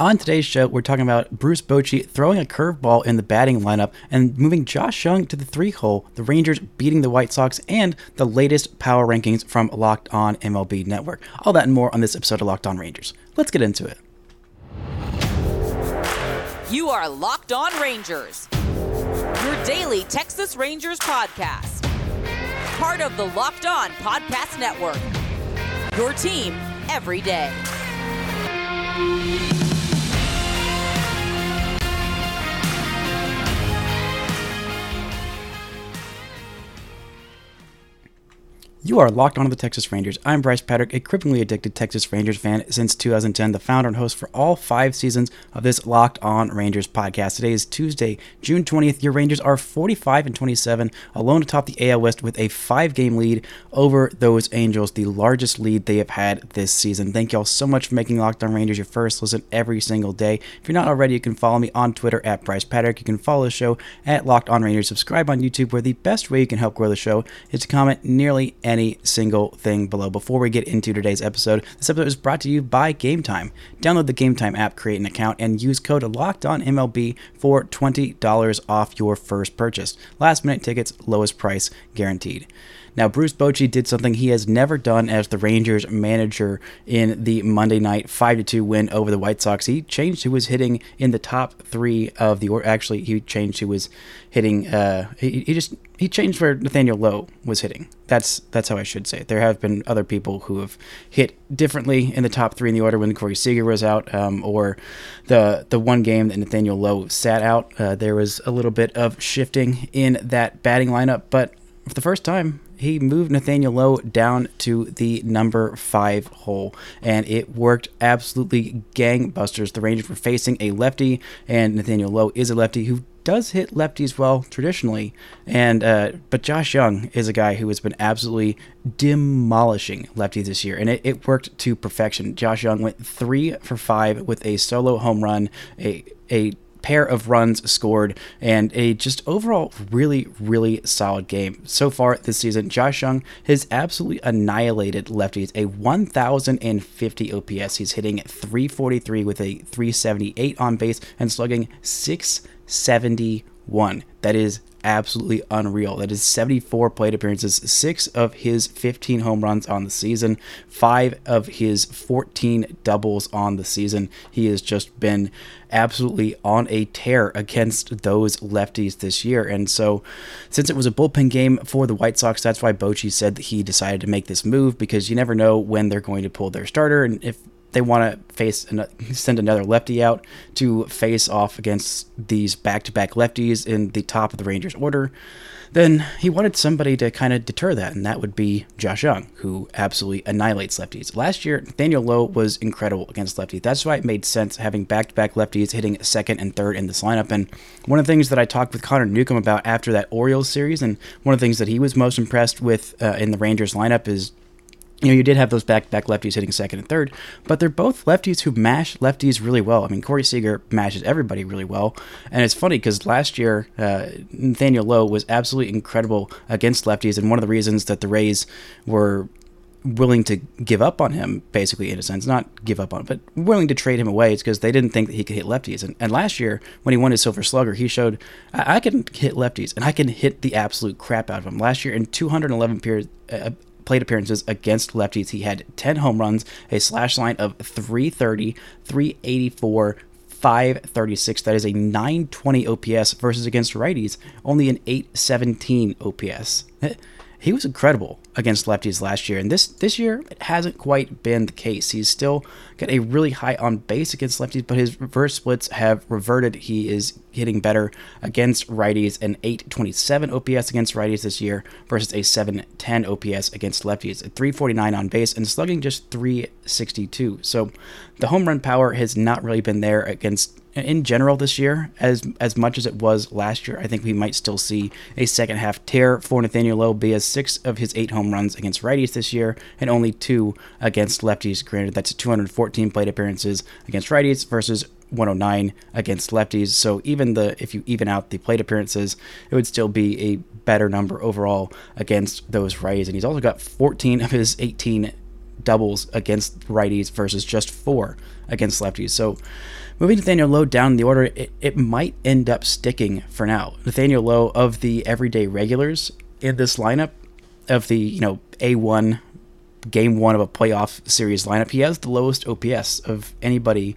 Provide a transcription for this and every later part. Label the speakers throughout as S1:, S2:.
S1: On today's show, we're talking about Bruce Bochy throwing a curveball in the batting lineup and moving Josh Jung to the three hole, the Rangers beating the White Sox, and the latest power rankings from Locked On MLB Network. All that and more on this episode of Locked On Rangers. Let's get into it.
S2: You are Locked On Rangers, your daily Texas Rangers podcast. Part of the Locked On Podcast Network. Your team every day.
S1: You are locked onto the Texas Rangers. I'm Brice Paterik, a cripplingly addicted Texas Rangers fan since 2010, the founder and host for all five seasons of this Locked On Rangers podcast. Today is Tuesday, June 20th. Your Rangers are 45 and 27, alone atop the AL West with a five-game lead over those Angels, the largest lead they have had this season. Thank y'all so much for making Locked On Rangers your first listen every single day. If you're not already, you can follow me on Twitter at Brice Paterik. You can follow the show at Locked On Rangers. Subscribe on YouTube, where the best way you can help grow the show is to comment nearly any single thing below. Before we get into today's episode, this episode is brought to you by Game Time. Download the Game Time app, create an account, and use code LOCKEDONMLB for $20 off your first purchase. Last minute tickets, lowest price guaranteed. Now, Bruce Bochy did something he has never done as the Rangers manager in the Monday night 5 2 win over the White Sox. He changed who was hitting in the top three of the, or actually, he changed who was hitting, uh, he, he just, he changed where Nathaniel Lowe was hitting. That's that's how I should say it. There have been other people who have hit differently in the top three in the order when Corey Seager was out, um, or the the one game that Nathaniel Lowe sat out. Uh, there was a little bit of shifting in that batting lineup, but for the first time, he moved Nathaniel Lowe down to the number five hole, and it worked absolutely gangbusters. The Rangers were facing a lefty, and Nathaniel Lowe is a lefty who does hit lefties well traditionally, and uh, but Josh Jung is a guy who has been absolutely demolishing lefties this year, and it, it worked to perfection. Josh Jung went three for five with a solo home run, a a pair of runs scored, and a just overall really, really solid game. So far this season, Josh Jung has absolutely annihilated lefties. A 1,050 OPS. He's hitting 343 with a 378 on base and slugging 671. That is absolutely unreal. That is 74 plate appearances, six of his 15 home runs on the season, five of his 14 doubles on the season. He has just been absolutely on a tear against those lefties this year. And so, since it was a bullpen game for the White Sox, that's why Bochy said that he decided to make this move because you never know when they're going to pull their starter and if they want to face send another lefty out to face off against these back-to-back lefties in the top of the Rangers order, then he wanted somebody to kind of deter that, and that would be Josh Jung, who absolutely annihilates lefties. Last year, Nathaniel Lowe was incredible against lefties. That's why it made sense having back-to-back lefties hitting second and third in this lineup. And one of the things that I talked with Connor Newcomb about after that Orioles series, and one of the things that he was most impressed with uh, in the Rangers lineup is you know, you did have those back-to-back lefties hitting second and third, but they're both lefties who mash lefties really well. I mean, Corey Seager mashes everybody really well, and it's funny because last year uh, Nathaniel Lowe was absolutely incredible against lefties, and one of the reasons that the Rays were willing to give up on him, basically in a sense, not give up on, him, but willing to trade him away, is because they didn't think that he could hit lefties. And, and last year, when he won his Silver Slugger, he showed I, I can hit lefties and I can hit the absolute crap out of them. Last year, in 211 periods. Uh, plate appearances against lefties. He had 10 home runs, a slash line of 330, 384, 536. That is a 920 OPS versus against righties, only an 817 OPS. He was incredible against lefties last year, and this this year it hasn't quite been the case. He's still got a really high on base against lefties, but his reverse splits have reverted. He is hitting better against righties, an 827 OPS against righties this year versus a 710 OPS against lefties, a 349 on base, and slugging just 362. So the home run power has not really been there against in general this year as as much as it was last year. I think we might still see a second half tear for Nathaniel Lowe, be as six of his eight home runs against righties this year and only two against lefties. Granted, that's 214 plate appearances against righties versus 109 against lefties. So even the if you even out the plate appearances, it would still be a better number overall against those righties. And he's also got 14 of his 18 doubles against righties versus just four against lefties. So moving Nathaniel Lowe down the order, it, it might end up sticking for now. Nathaniel Lowe of the everyday regulars in this lineup of the you know A1 game one of a playoff series lineup, he has the lowest OPS of anybody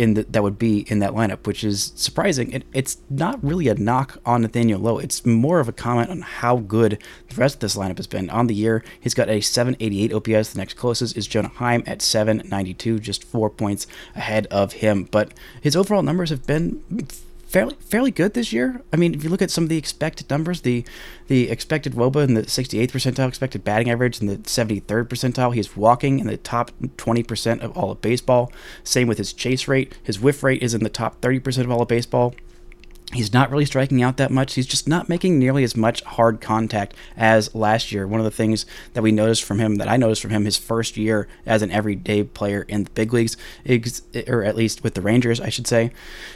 S1: in the, that would be in that lineup, which is surprising. It, it's not really a knock on Nathaniel Lowe. It's more of a comment on how good the rest of this lineup has been. On the year, he's got a 788 OPS. The next closest is Jonah Heim at 792, just four points ahead of him. But his overall numbers have been fairly fairly good this year. I mean, if you look at some of the expected numbers, the the expected WOBA in the 68th percentile, expected batting average in the 73rd percentile, he's walking in the top 20% of all of baseball. Same with his chase rate. His whiff rate is in the top 30% of all of baseball. He's not really striking out that much. He's just not making nearly as much hard contact as last year. One of the things that we noticed from him, that I noticed from him his first year as an everyday player in the big leagues, or at least with the Rangers, I should say,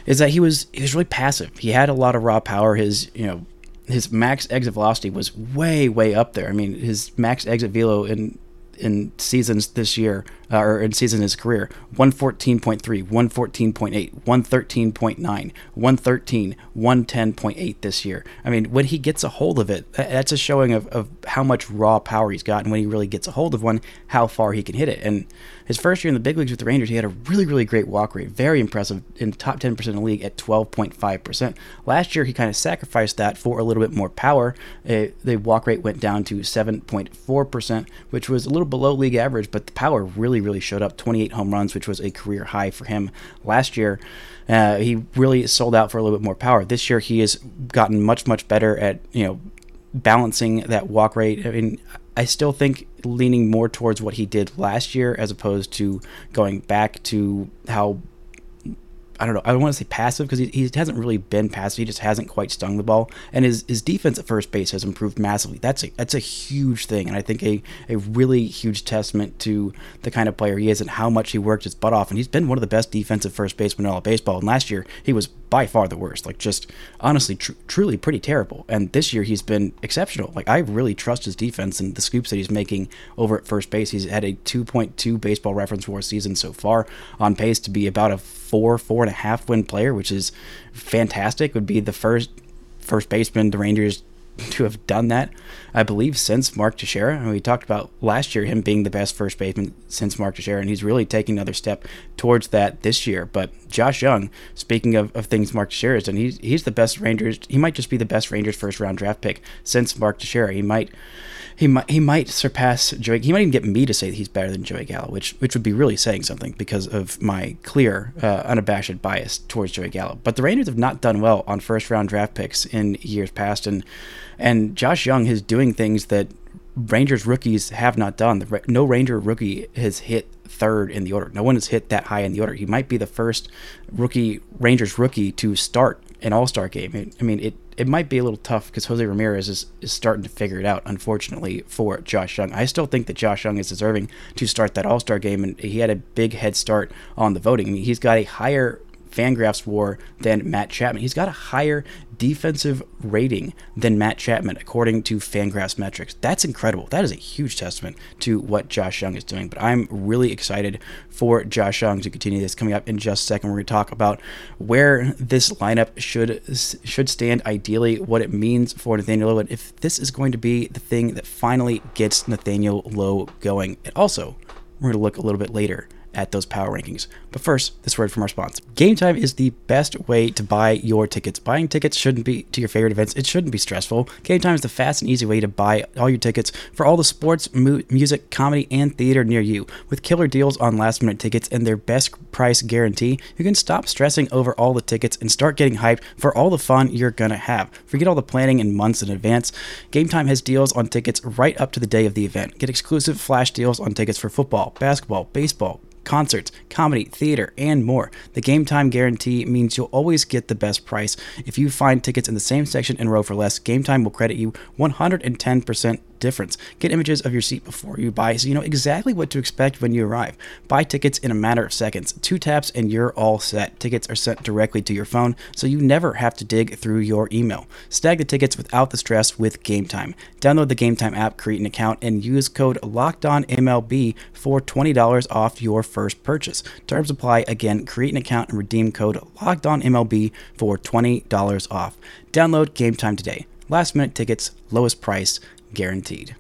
S1: is that he was he was really passive. He had a lot of raw power. His you know his max exit velocity was way way up there. I mean his max exit velo in in seasons this year, uh, or in season his career 114.3, 114.8, 113.9, 113, 110.8 this year. I mean, when he gets a hold of it, that's a showing of, of how much raw power he's got, and when he really gets a hold of one, how far he can hit it. And his first year in the big leagues with the Rangers, he had a really, really great walk rate, very impressive in the top 10% of the league at 12.5%. Last year, he kind of sacrificed that for a little bit more power. Uh, the walk rate went down to 7.4%, which was a little below league average, but the power really, really showed up 28 home runs, which was a career high for him last year. Uh, he really sold out for a little bit more power. This year, he has gotten much, much better at, you know, balancing that walk rate. I mean, I still think leaning more towards what he did last year as opposed to going back to how I don't know. I don't want to say passive because he, he hasn't really been passive. He just hasn't quite stung the ball, and his, his defense at first base has improved massively. That's a that's a huge thing, and I think a, a really huge testament to the kind of player he is and how much he worked his butt off. And he's been one of the best defensive first basemen in all of baseball. And last year he was by far the worst. Like just honestly, tr- truly pretty terrible. And this year he's been exceptional. Like I really trust his defense and the scoops that he's making over at first base. He's had a 2.2 baseball reference WAR season so far, on pace to be about a four, four and a half win player, which is fantastic. Would be the first first baseman the Rangers to have done that, I believe, since Mark Teixeira. And we talked about last year him being the best first baseman since Mark Teixeira, and he's really taking another step towards that this year. But Josh Jung, speaking of, of things Mark Teixeira has done, he's, he's the best Rangers. He might just be the best Rangers first round draft pick since Mark Teixeira. He might he might he might surpass Joey. He might even get me to say that he's better than Joey Gallo, which which would be really saying something because of my clear, uh, unabashed bias towards Joey Gallo. But the Rangers have not done well on first round draft picks in years past, and and Josh Jung is doing things that Rangers rookies have not done. No Ranger rookie has hit third in the order. No one has hit that high in the order. He might be the first rookie Rangers rookie to start an All Star game. I mean, it it might be a little tough because Jose Ramirez is, is starting to figure it out, unfortunately, for Josh Jung. I still think that Josh Jung is deserving to start that All Star game, and he had a big head start on the voting. I mean, he's got a higher Fangraphs WAR than Matt Chapman. He's got a higher defensive rating than Matt Chapman, according to Fangraphs metrics. That's incredible. That is a huge testament to what Josh Jung is doing. But I'm really excited for Josh Jung to continue this. Coming up in just a second, we're going to talk about where this lineup should should stand ideally, what it means for Nathaniel Lowe, and if this is going to be the thing that finally gets Nathaniel Lowe going. And also, we're going to look a little bit later at those power rankings. But first, this word from our sponsor. Game Time is the best way to buy your tickets. Buying tickets shouldn't be to your favorite events. It shouldn't be stressful. Game Time is the fast and easy way to buy all your tickets for all the sports, mu- music, comedy, and theater near you. With killer deals on last-minute tickets and their best price guarantee, you can stop stressing over all the tickets and start getting hyped for all the fun you're gonna have. Forget all the planning in months in advance. Game Time has deals on tickets right up to the day of the event. Get exclusive flash deals on tickets for football, basketball, baseball, concerts, comedy, theater, and more. The game time guarantee means you'll always get the best price. If you find tickets in the same section and row for less, Game Time will credit you 110% difference. Get images of your seat before you buy so you know exactly what to expect when you arrive. Buy tickets in a matter of seconds. Two taps and you're all set. Tickets are sent directly to your phone so you never have to dig through your email. Snag the tickets without the stress with Game Time. Download the Game Time app, create an account, and use code LOCKEDONMLB for $20 off your first purchase. Terms apply. Again, create an account and redeem code LOCKEDONMLB for $20 off. Download Game Time today. Last minute tickets, lowest price, guaranteed.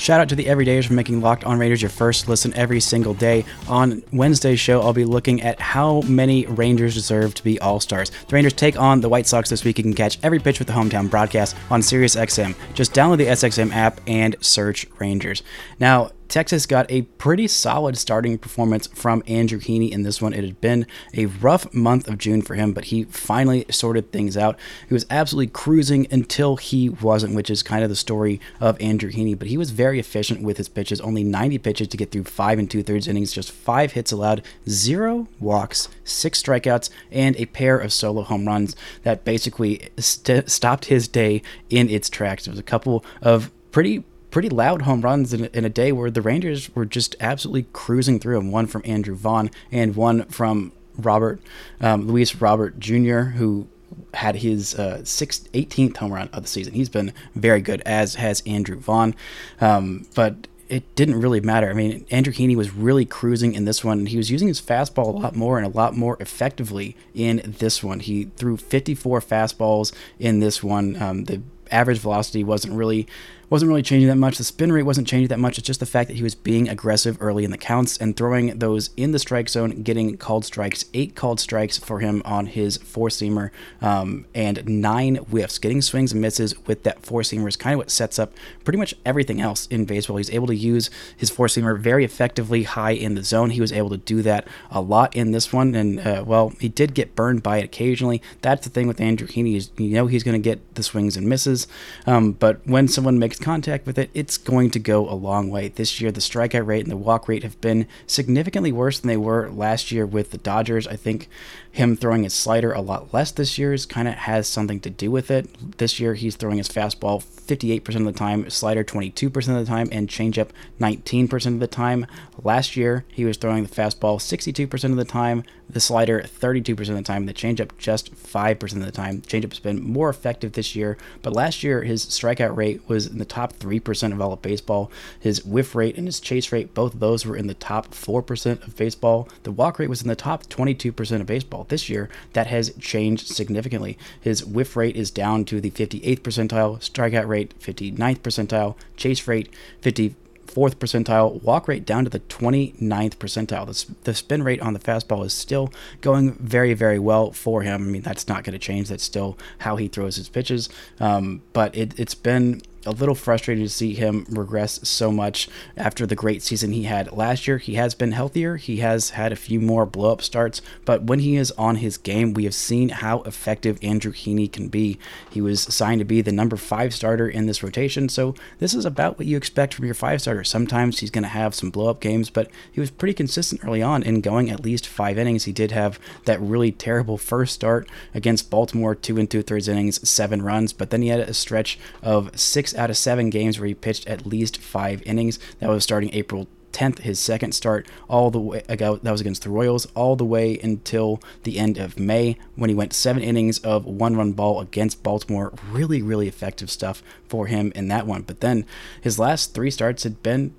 S1: Shout out to the Everydayers for making Locked On Rangers your first listen every single day. On Wednesday's show, I'll be looking at how many Rangers deserve to be All Stars. The Rangers take on the White Sox this week. You can catch every pitch with the hometown broadcast on SiriusXM. Just download the SXM app and search Rangers. Now, Texas got a pretty solid starting performance from Andrew Heaney in this one. It had been a rough month of June for him, but he finally sorted things out. He was absolutely cruising until he wasn't, which is kind of the story of Andrew Heaney. But he was very efficient with his pitches, only 90 pitches to get through five and two thirds innings, just five hits allowed, zero walks, six strikeouts, and a pair of solo home runs that basically st- stopped his day in its tracks. There was a couple of pretty pretty loud home runs in, in, a day where the Rangers were just absolutely cruising through them. One from Andrew Vaughn and one from Robert um, Luis Robert Jr., who had his uh, sixth, 18th home run of the season. He's been very good, as has Andrew Vaughn. Um, but it didn't really matter. I mean, Andrew Heaney was really cruising in this one. He was using his fastball a lot more and a lot more effectively in this one. He threw 54 fastballs in this one. Um, the average velocity wasn't really wasn't really changing that much. The spin rate wasn't changing that much. It's just the fact that he was being aggressive early in the counts and throwing those in the strike zone, getting called strikes. Eight called strikes for him on his four seamer, um, and nine whiffs. Getting swings and misses with that four seamer is kind of what sets up pretty much everything else in baseball. He's able to use his four seamer very effectively high in the zone. He was able to do that a lot in this one, and uh, well, he did get burned by it occasionally. That's the thing with Andrew Heaney is you know he's going to get the swings and misses, um, but when someone makes contact with it, it's going to go a long way. This year, the strikeout rate and the walk rate have been significantly worse than they were last year with the Dodgers. I think him throwing his slider a lot less this year is kind of has something to do with it. This year, he's throwing his fastball 58% of the time, slider 22% of the time, and changeup 19% of the time. Last year, he was throwing the fastball 62% of the time, the slider 32% of the time, the changeup just 5% of the time. Changeup's been more effective this year, but last year his strikeout rate was in the top 3% of all of baseball. His whiff rate and his chase rate, both of those were in the top 4% of baseball. The walk rate was in the top 22% of baseball. This year, that has changed significantly. His whiff rate is down to the 58th percentile, strikeout rate 59th percentile, chase rate 50 fourth percentile, walk rate down to the 29th percentile. The, the spin rate on the fastball is still going very, very well for him. I mean, that's not going to change. That's still how he throws his pitches. Um, but it, it's been a little frustrated to see him regress so much after the great season he had last year. He has been healthier. He has had a few more blow up starts, but when he is on his game, we have seen how effective Andrew Heaney can be. He was signed to be the number five starter in this rotation, so this is about what you expect from your five starter. Sometimes he's going to have some blow up games, but he was pretty consistent early on in going at least five innings. He did have that really terrible first start against Baltimore, two and two thirds innings, seven runs, but then he had a stretch of six out of seven games where he pitched at least five innings. That was starting April 10th, his second start, all the way that was against the Royals, all the way until the end of May when he went seven innings of one run ball against Baltimore. Really, really effective stuff for him in that one. But then his last three starts had been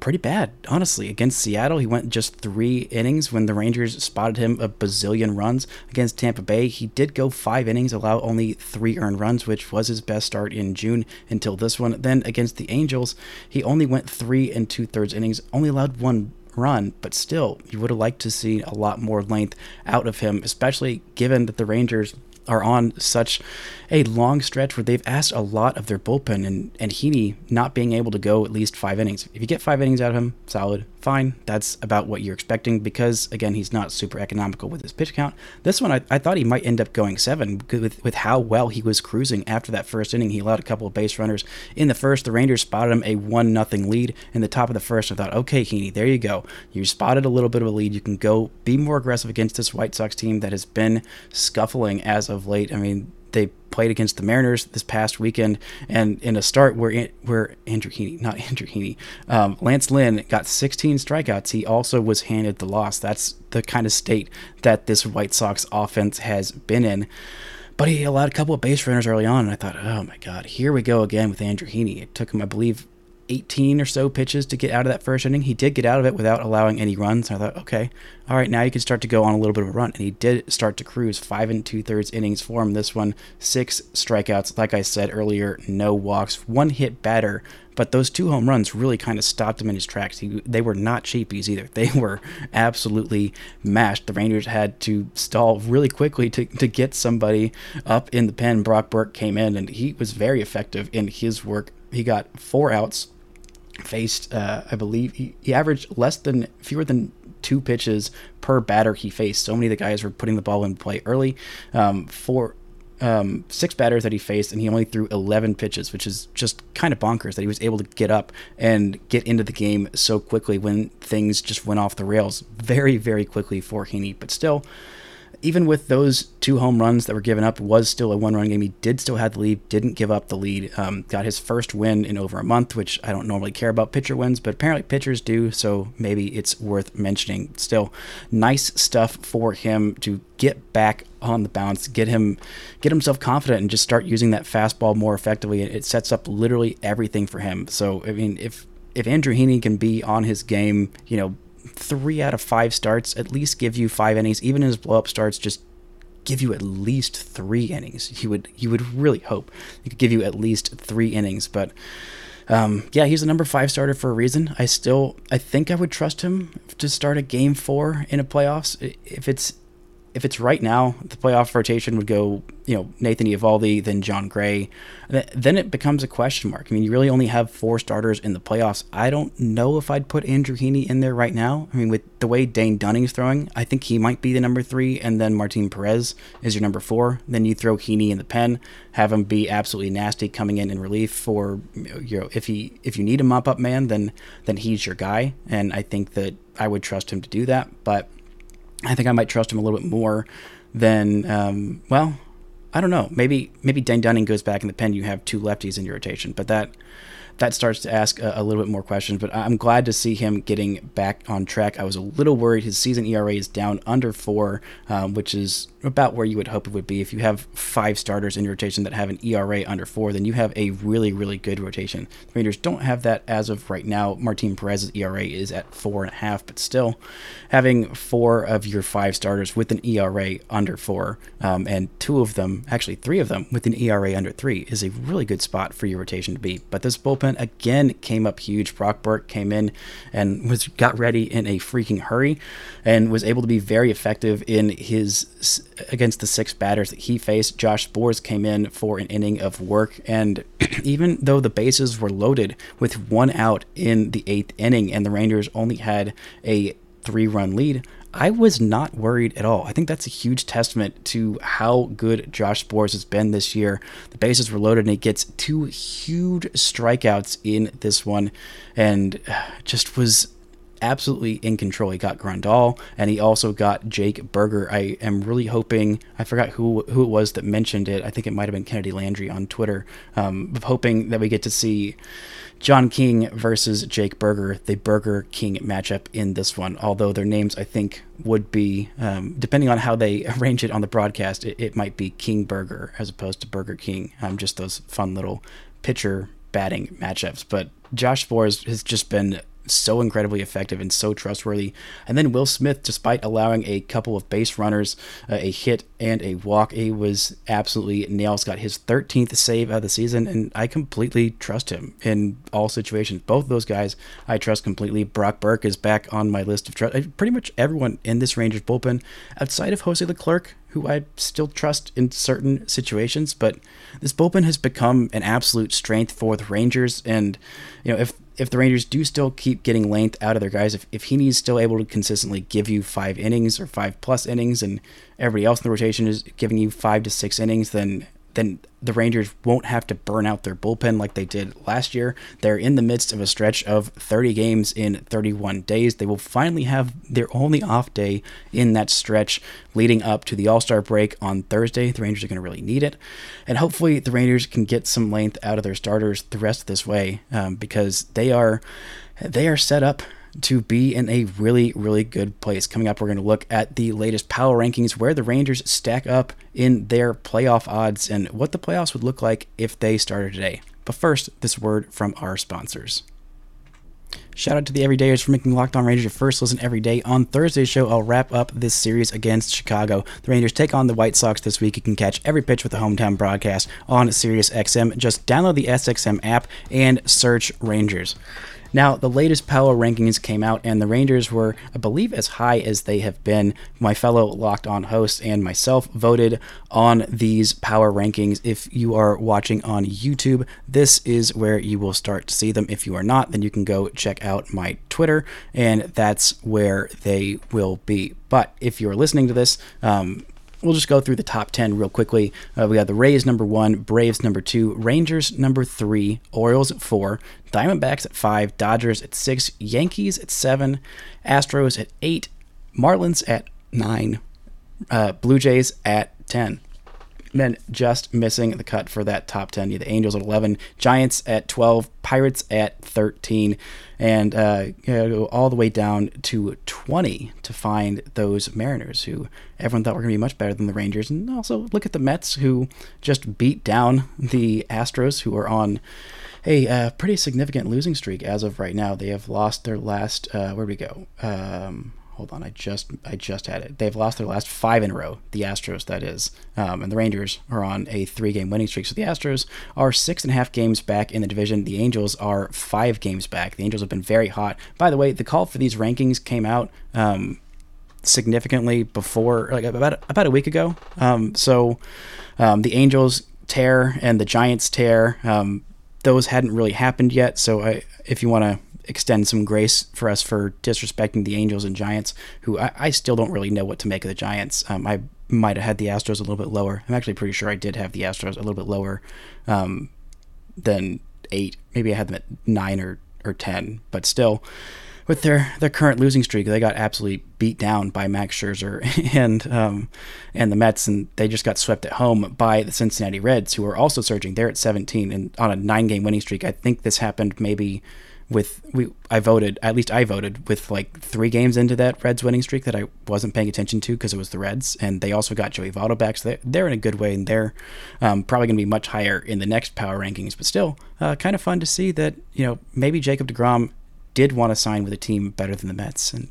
S1: pretty bad, honestly. Against Seattle, he went just three innings when the Rangers spotted him a bazillion runs. Against Tampa Bay, he did go five innings, allow only three earned runs, which was his best start in June until this one. Then against the Angels, he only went three and two thirds innings, only allowed one run, but still, you would have liked to see a lot more length out of him, especially given that the Rangers are on such a long stretch where they've asked a lot of their bullpen and, and Heaney not being able to go at least five innings. If you get five innings out of him, solid, fine. That's about what you're expecting because, again, he's not super economical with his pitch count. This one, I, I thought he might end up going seven with, with how well he was cruising after that first inning. He allowed a couple of base runners in the first. The Rangers spotted him a one nothing lead in the top of the first. I thought, okay, Heaney, there you go. You spotted a little bit of a lead. You can go be more aggressive against this White Sox team that has been scuffling as of late. I mean, they played against the Mariners this past weekend, and in a start where where Andrew Heaney, not Andrew Heaney, um, Lance Lynn got 16 strikeouts, he also was handed the loss. That's the kind of state that this White Sox offense has been in. But he allowed a couple of base runners early on, and I thought, oh my God, here we go again with Andrew Heaney. It took him, I believe, 18 or so pitches to get out of that first inning. He did get out of it without allowing any runs. I thought, okay, all right, now you can start to go on a little bit of a run. And he did start to cruise five and two thirds innings for him. This one, six strikeouts. Like I said earlier, no walks, one hit batter. But those two home runs really kind of stopped him in his tracks. He, they were not cheapies either. They were absolutely mashed. The Rangers had to stall really quickly to, to get somebody up in the pen. Brock Burke came in and he was very effective in his work. He got four outs faced, uh, I believe, he, he averaged less than fewer than two pitches per batter he faced. So many of the guys were putting the ball in play early. Um, four, um, six batters that he faced, and he only threw 11 pitches, which is just kind of bonkers that he was able to get up and get into the game so quickly when things just went off the rails very, very quickly for Heaney. But still, even with those two home runs that were given up, was still a one-run game. He did still have the lead, didn't give up the lead. Um, got his first win in over a month, which I don't normally care about pitcher wins, but apparently pitchers do, so maybe it's worth mentioning. Still, nice stuff for him to get back on the bounce, get him, get himself confident, and just start using that fastball more effectively. It sets up literally everything for him. So I mean, if if Andrew Heaney can be on his game, you know, three out of five starts, at least give you five innings. Even his blow up starts, just give you at least three innings. He would he would really hope he could give you at least three innings. But um, yeah, he's a number five starter for a reason. I still I think I would trust him to start a game four in a playoffs if it's if it's right now, the playoff rotation would go, you know, Nathan Eovaldi, then Jon Gray. Then it becomes a question mark. I mean, you really only have four starters in the playoffs. I don't know if I'd put Andrew Heaney in there right now. I mean, with the way Dane Dunning's throwing, I think he might be the number three, and then Martin Perez is your number four. Then you throw Heaney in the pen, have him be absolutely nasty coming in in relief for, you know, if he if you need a mop up man, then then he's your guy, and I think that I would trust him to do that, but I think I might trust him a little bit more than um, well, I don't know. Maybe maybe Dane Dunning goes back in the pen. You have two lefties in your rotation, but that that starts to ask a, a, little bit more questions. But I'm glad to see him getting back on track. I was a little worried his season ERA is down under four, um, which is about where you would hope it would be. If you have five starters in your rotation that have an ERA under four, then you have a really, really good rotation. The Rangers don't have that as of right now. Martin Perez's ERA is at four and a half, but still having four of your five starters with an ERA under four, um, and two of them, actually three of them, with an ERA under three, is a really good spot for your rotation to be. But this bullpen again came up huge. Brock Burke came in and was got ready in a freaking hurry, and was able to be very effective in his against the six batters that he faced. Josh Sborz came in for an inning of work, and even though the bases were loaded with one out in the eighth inning, and the Rangers only had a three run lead, I was not worried at all. I think that's a huge testament to how good Josh Sborz has been this year. The bases were loaded, and he gets two huge strikeouts in this one, and just was absolutely in control. He got Grandal and he also got Jake Burger. I am really hoping I forgot who who it was that mentioned it. I think it might have been Kennedi Landry on Twitter. Um, hoping that we get to see John King versus Jake Burger, the Burger King matchup in this one. Although their names I think would be um, depending on how they arrange it on the broadcast, it, it might be King Burger as opposed to Burger King. Um, just those fun little pitcher batting matchups. But Josh Sborz has just been so incredibly effective and so trustworthy. And then Will Smith, despite allowing a couple of base runners, uh, a hit and a walk, he was absolutely nails. Got his 13th save of the season, and I completely trust him in all situations. Both those guys I trust completely. Brock Burke is back on my list of trust. Uh, pretty much everyone in this Rangers bullpen, outside of Jose Leclerc, who I still trust in certain situations, but this bullpen has become an absolute strength for the Rangers. And you know, if if the Rangers do still keep getting length out of their guys, if, if Heaney's still able to consistently give you five innings or five plus innings, and everybody else in the rotation is giving you five to six innings, then then the Rangers won't have to burn out their bullpen like they did last year. They're in the midst of a stretch of 30 games in 31 days. They will finally have their only off day in that stretch leading up to the All Star break on Thursday. The Rangers are going to really need it. And hopefully, the Rangers can get some length out of their starters the rest of this way um, because they are. They are set up to be in a really, really good place. Coming up, we're going to look at the latest power rankings, where the Rangers stack up in their playoff odds, and what the playoffs would look like if they started today. But first, this word from our sponsors. Shout out to the Everydayers for making Locked On Rangers your first listen every day. On Thursday's show, I'll wrap up this series against Chicago. The Rangers take on the White Sox this week. You can catch every pitch with the hometown broadcast on Sirius XM. Just download the SXM app and search Rangers. Now, the latest power rankings came out, and the Rangers were, I believe, as high as they have been. My fellow Locked On host and myself voted on these power rankings. If you are watching on YouTube, this is where you will start to see them. If you are not, then you can go check out my Twitter, and that's where they will be. But if you're listening to this, um, we'll just go through the top 10 real quickly. Uh, we got the Rays number one, Braves number two, Rangers number three, Orioles at four, Diamondbacks at five, Dodgers at six, Yankees at seven, Astros at eight, Marlins at nine, uh, Blue Jays at 10. And just missing the cut for that top 10. Yeah, The Angels at 11, Giants at 12, Pirates at 13, and uh, you know, go all the way down to 20 to find those Mariners who everyone thought were going to be much better than the Rangers. And also look at the Mets who just beat down the Astros who are on a uh, pretty significant losing streak as of right now. They have lost their last, uh, where do we go? Um, hold on, I just I just had it. They've lost their last five in a row. The Astros, that is, um, and the Rangers are on a three-game winning streak. So the Astros are six and a half games back in the division. The Angels are five games back. The Angels have been very hot. By the way, the call for these rankings came out. Um, significantly before like about about a week ago um, so um, the angels tear and the giants tear um, those hadn't really happened yet so I, if you want to extend some grace for us for disrespecting the Angels and Giants, who I, I still don't really know what to make of the Giants. Um, I might have had the Astros a little bit lower. I'm actually pretty sure I did have the Astros a little bit lower um, than eight. Maybe I had them at nine or, or ten, but still. With their, their current losing streak, they got absolutely beat down by Max Scherzer and um, and the Mets, and they just got swept at home by the Cincinnati Reds, who are also surging. They're at 17 and on a nine game winning streak. I think this happened maybe with we I voted at least I voted with like three games into that Reds winning streak that I wasn't paying attention to because it was the Reds and they also got Joey Votto back so they're, they're in a good way and they're um, probably going to be much higher in the next power rankings but still uh, kind of fun to see that you know maybe Jacob Degrom did want to sign with a team better than the Mets and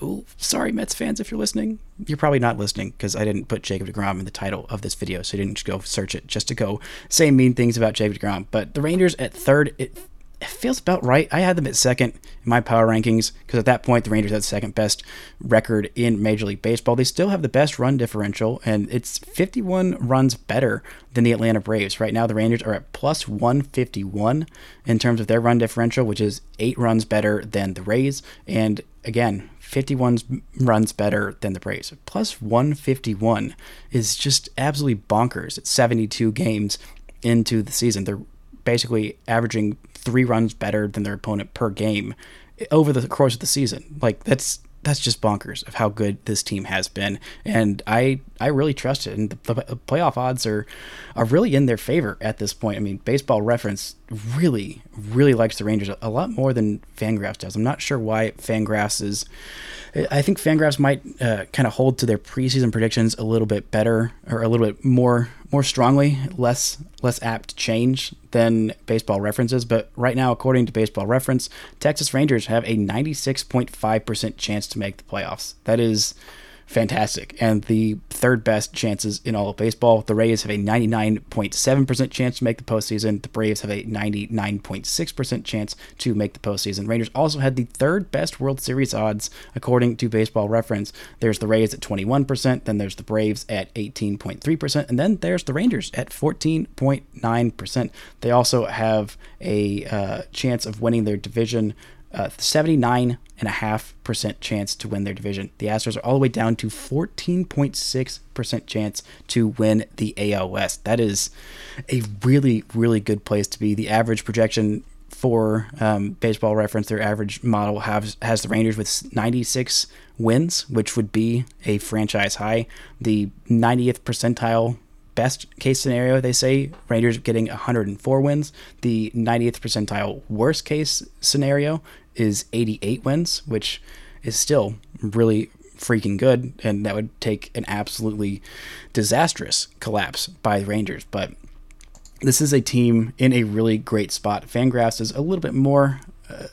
S1: oh sorry Mets fans if you're listening. You're probably not listening because I didn't put Jacob Degrom in the title of this video so you didn't go search it just to go say mean things about Jacob Degrom but the Rangers at third it it feels about right. I had them at second in my power rankings because at that point the Rangers had second best record in Major League Baseball. They still have the best run differential, and it's 51 runs better than the Atlanta Braves. Right now, the Rangers are at plus 151 in terms of their run differential, which is eight runs better than the Rays. And again, 51 runs better than the Braves. Plus 151 is just absolutely bonkers. It's 72 games into the season. They're basically averaging three runs better than their opponent per game over the course of the season. Like that's that's just bonkers of how good this team has been, and I I really trust it. And the, the playoff odds are are really in their favor at this point. I mean, Baseball Reference really really likes the Rangers a, a lot more than Fangraphs does. I'm not sure why Fangraphs is. I think Fangraphs might uh, kind of hold to their preseason predictions a little bit better or a little bit more more strongly, less less apt to change than Baseball References. But right now, according to Baseball Reference, Texas Rangers have a 96.5% chance to make the playoffs. That is fantastic. And the third best chances in all of baseball. The Rays have a 99.7% chance to make the postseason. The Braves have a 99.6% chance to make the postseason. Rangers also had the third best World Series odds according to Baseball Reference. There's the Rays at 21%, then there's the Braves at 18.3%, and then there's the Rangers at 14.9%. They also have a uh, chance of winning their division uh, 79 and a half percent chance to win their division. The Astros are all the way down to 14.6 percent chance to win the AL West. That is a really, really good place to be. The average projection for um, baseball reference, their average model has has the Rangers with 96 wins, which would be a franchise high. The 90th percentile best case scenario, they say Rangers getting 104 wins. The 90th percentile worst case scenario is 88 wins, which is still really freaking good, and that would take an absolutely disastrous collapse by the Rangers. But this is a team in a really great spot. Fangraphs is a little bit more, uh,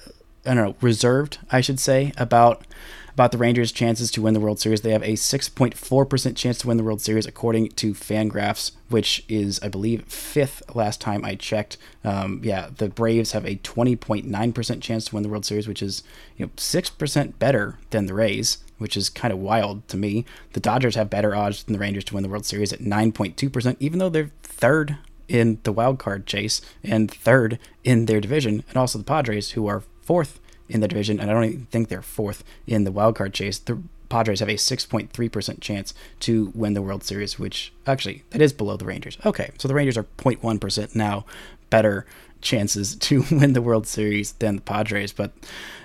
S1: I don't know, reserved, I should say, about about the Rangers' chances to win the World Series. They have a 6.4% chance to win the World Series, according to Fangraphs, which is, I believe, fifth last time I checked. Um, yeah, the Braves have a 20.9% chance to win the World Series, which is you know 6% better than the Rays, which is kind of wild to me. The Dodgers have better odds than the Rangers to win the World Series at 9.2%, even though they're third in the wild card chase and third in their division, and also the Padres, who are fourth in the division, and I don't even think they're fourth in the wild card chase. The Padres have a 6.3% chance to win the World Series, which actually that is below the Rangers. Okay, so the Rangers are 0.1% now better chances to win the World Series than the Padres, but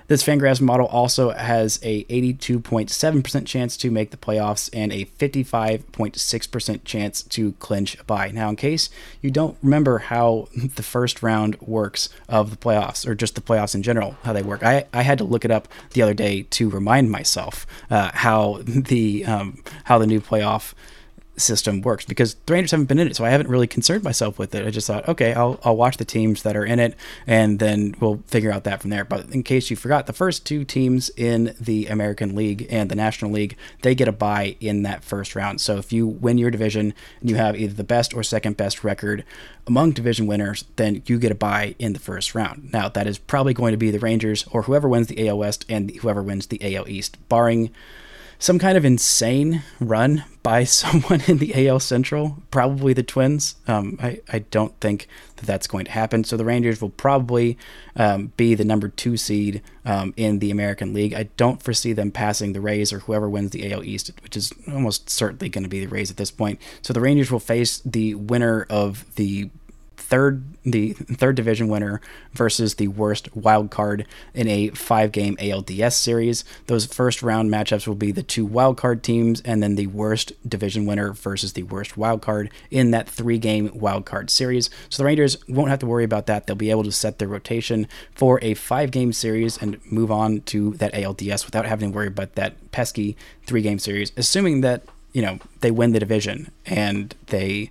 S1: this Fangraphs model also has a 82.7% chance to make the playoffs and a 55.6% chance to clinch a bye. Now, in case you don't remember how the first round works of the playoffs, or just the playoffs in general, how they work, I, I had to look it up the other day to remind myself uh, how the um, how the new playoff system works because the Rangers haven't been in it, so I haven't really concerned myself with it. I just thought, okay, I'll, I'll watch the teams that are in it, and then we'll figure out that from there. But in case you forgot, the first two teams in the American League and the National League, they get a bye in that first round. So if you win your division and you have either the best or second best record among division winners, then you get a bye in the first round. Now that is probably going to be the Rangers or whoever wins the AL West and whoever wins the AL East, barring some kind of insane run by someone in the AL Central, probably the Twins. Um, I, I don't think that that's going to happen. So the Rangers will probably um, be the number two seed um, in the American League. I don't foresee them passing the Rays or whoever wins the AL East, which is almost certainly going to be the Rays at this point. So the Rangers will face the winner of the third the third division winner versus the worst wild card in a five game ALDS series. Those first round matchups will be the two wild card teams and then the worst division winner versus the worst wild card in that three game wild card series. So the Rangers won't have to worry about that. They'll be able to set their rotation for a five game series and move on to that ALDS without having to worry about that pesky three game series, assuming that you know they win the division and they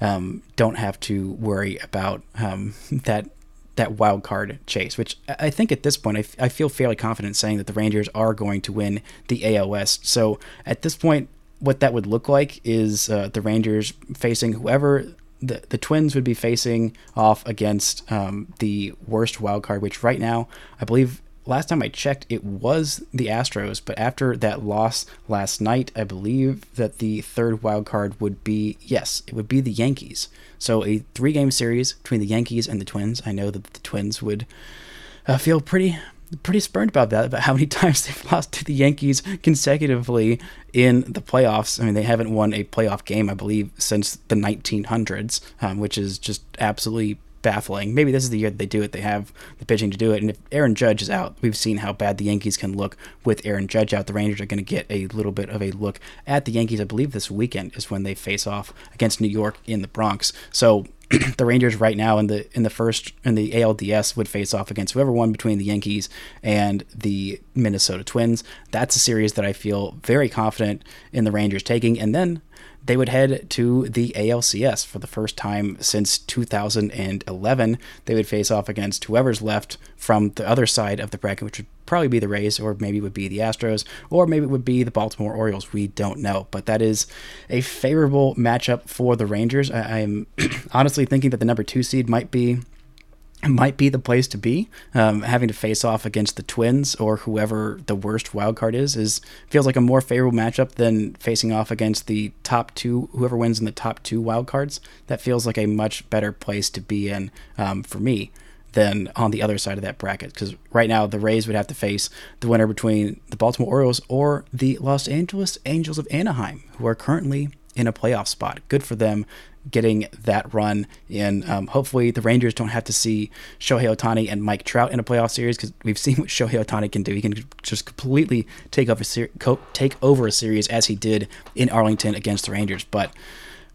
S1: um, don't have to worry about um, that that wild card chase. Which I think at this point I, f- I feel fairly confident saying that the Rangers are going to win the AOS. So at this point, what that would look like is uh, the Rangers facing whoever. The, the Twins would be facing off against um, the worst wild card, which right now I believe last time I checked, it was the Astros, but after that loss last night, I believe that the third wild card would be yes, it would be the Yankees. So a three-game series between the Yankees and the Twins. I know that the Twins would uh, feel pretty pretty spurned about that, about how many times they've lost to the Yankees consecutively in the playoffs. I mean, they haven't won a playoff game, I believe, since the 1900s, um, which is just absolutely baffling. Maybe this is the year that they do it. They have the pitching to do it. And if Aaron Judge is out, we've seen how bad the Yankees can look with Aaron Judge out. The Rangers are going to get a little bit of a look at the Yankees. I believe this weekend is when they face off against New York in the Bronx. So the Rangers right now in the in the first in the ALDS would face off against whoever won between the Yankees and the Minnesota Twins. That's a series that I feel very confident in the Rangers taking. And then they would head to the ALCS for the first time since 2011. They would face off against whoever's left from the other side of the bracket, which would probably be the Rays, or maybe it would be the Astros, or maybe it would be the Baltimore Orioles. We don't know. But that is a favorable matchup for the Rangers. I- I'm honestly thinking that the number two seed might be might be the place to be. Um, having to face off against the Twins or whoever the worst wild card is is feels like a more favorable matchup than facing off against the top two. Whoever wins in the top two wild cards, that feels like a much better place to be in um, for me. than on the other side of that bracket. Because right now, the Rays would have to face the winner between the Baltimore Orioles or the Los Angeles Angels of Anaheim, who are currently in a playoff spot. Good for them getting that run. And um, hopefully, the Rangers don't have to see Shohei Ohtani and Mike Trout in a playoff series because we've seen what Shohei Ohtani can do. He can just completely take over, take over a series as he did in Arlington against the Rangers. But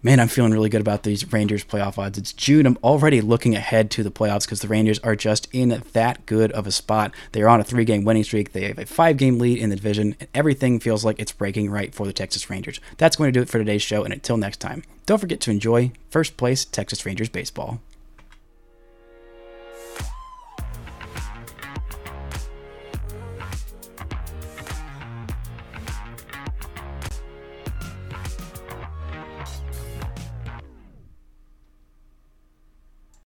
S1: man, I'm feeling really good about these Rangers playoff odds. It's June. I'm already looking ahead to the playoffs because the Rangers are just in that good of a spot. They're on a three game winning streak. They have a five game lead in the division, and everything feels like it's breaking right for the Texas Rangers. That's going to do it for today's show. And until next time, don't forget to enjoy first place Texas Rangers baseball.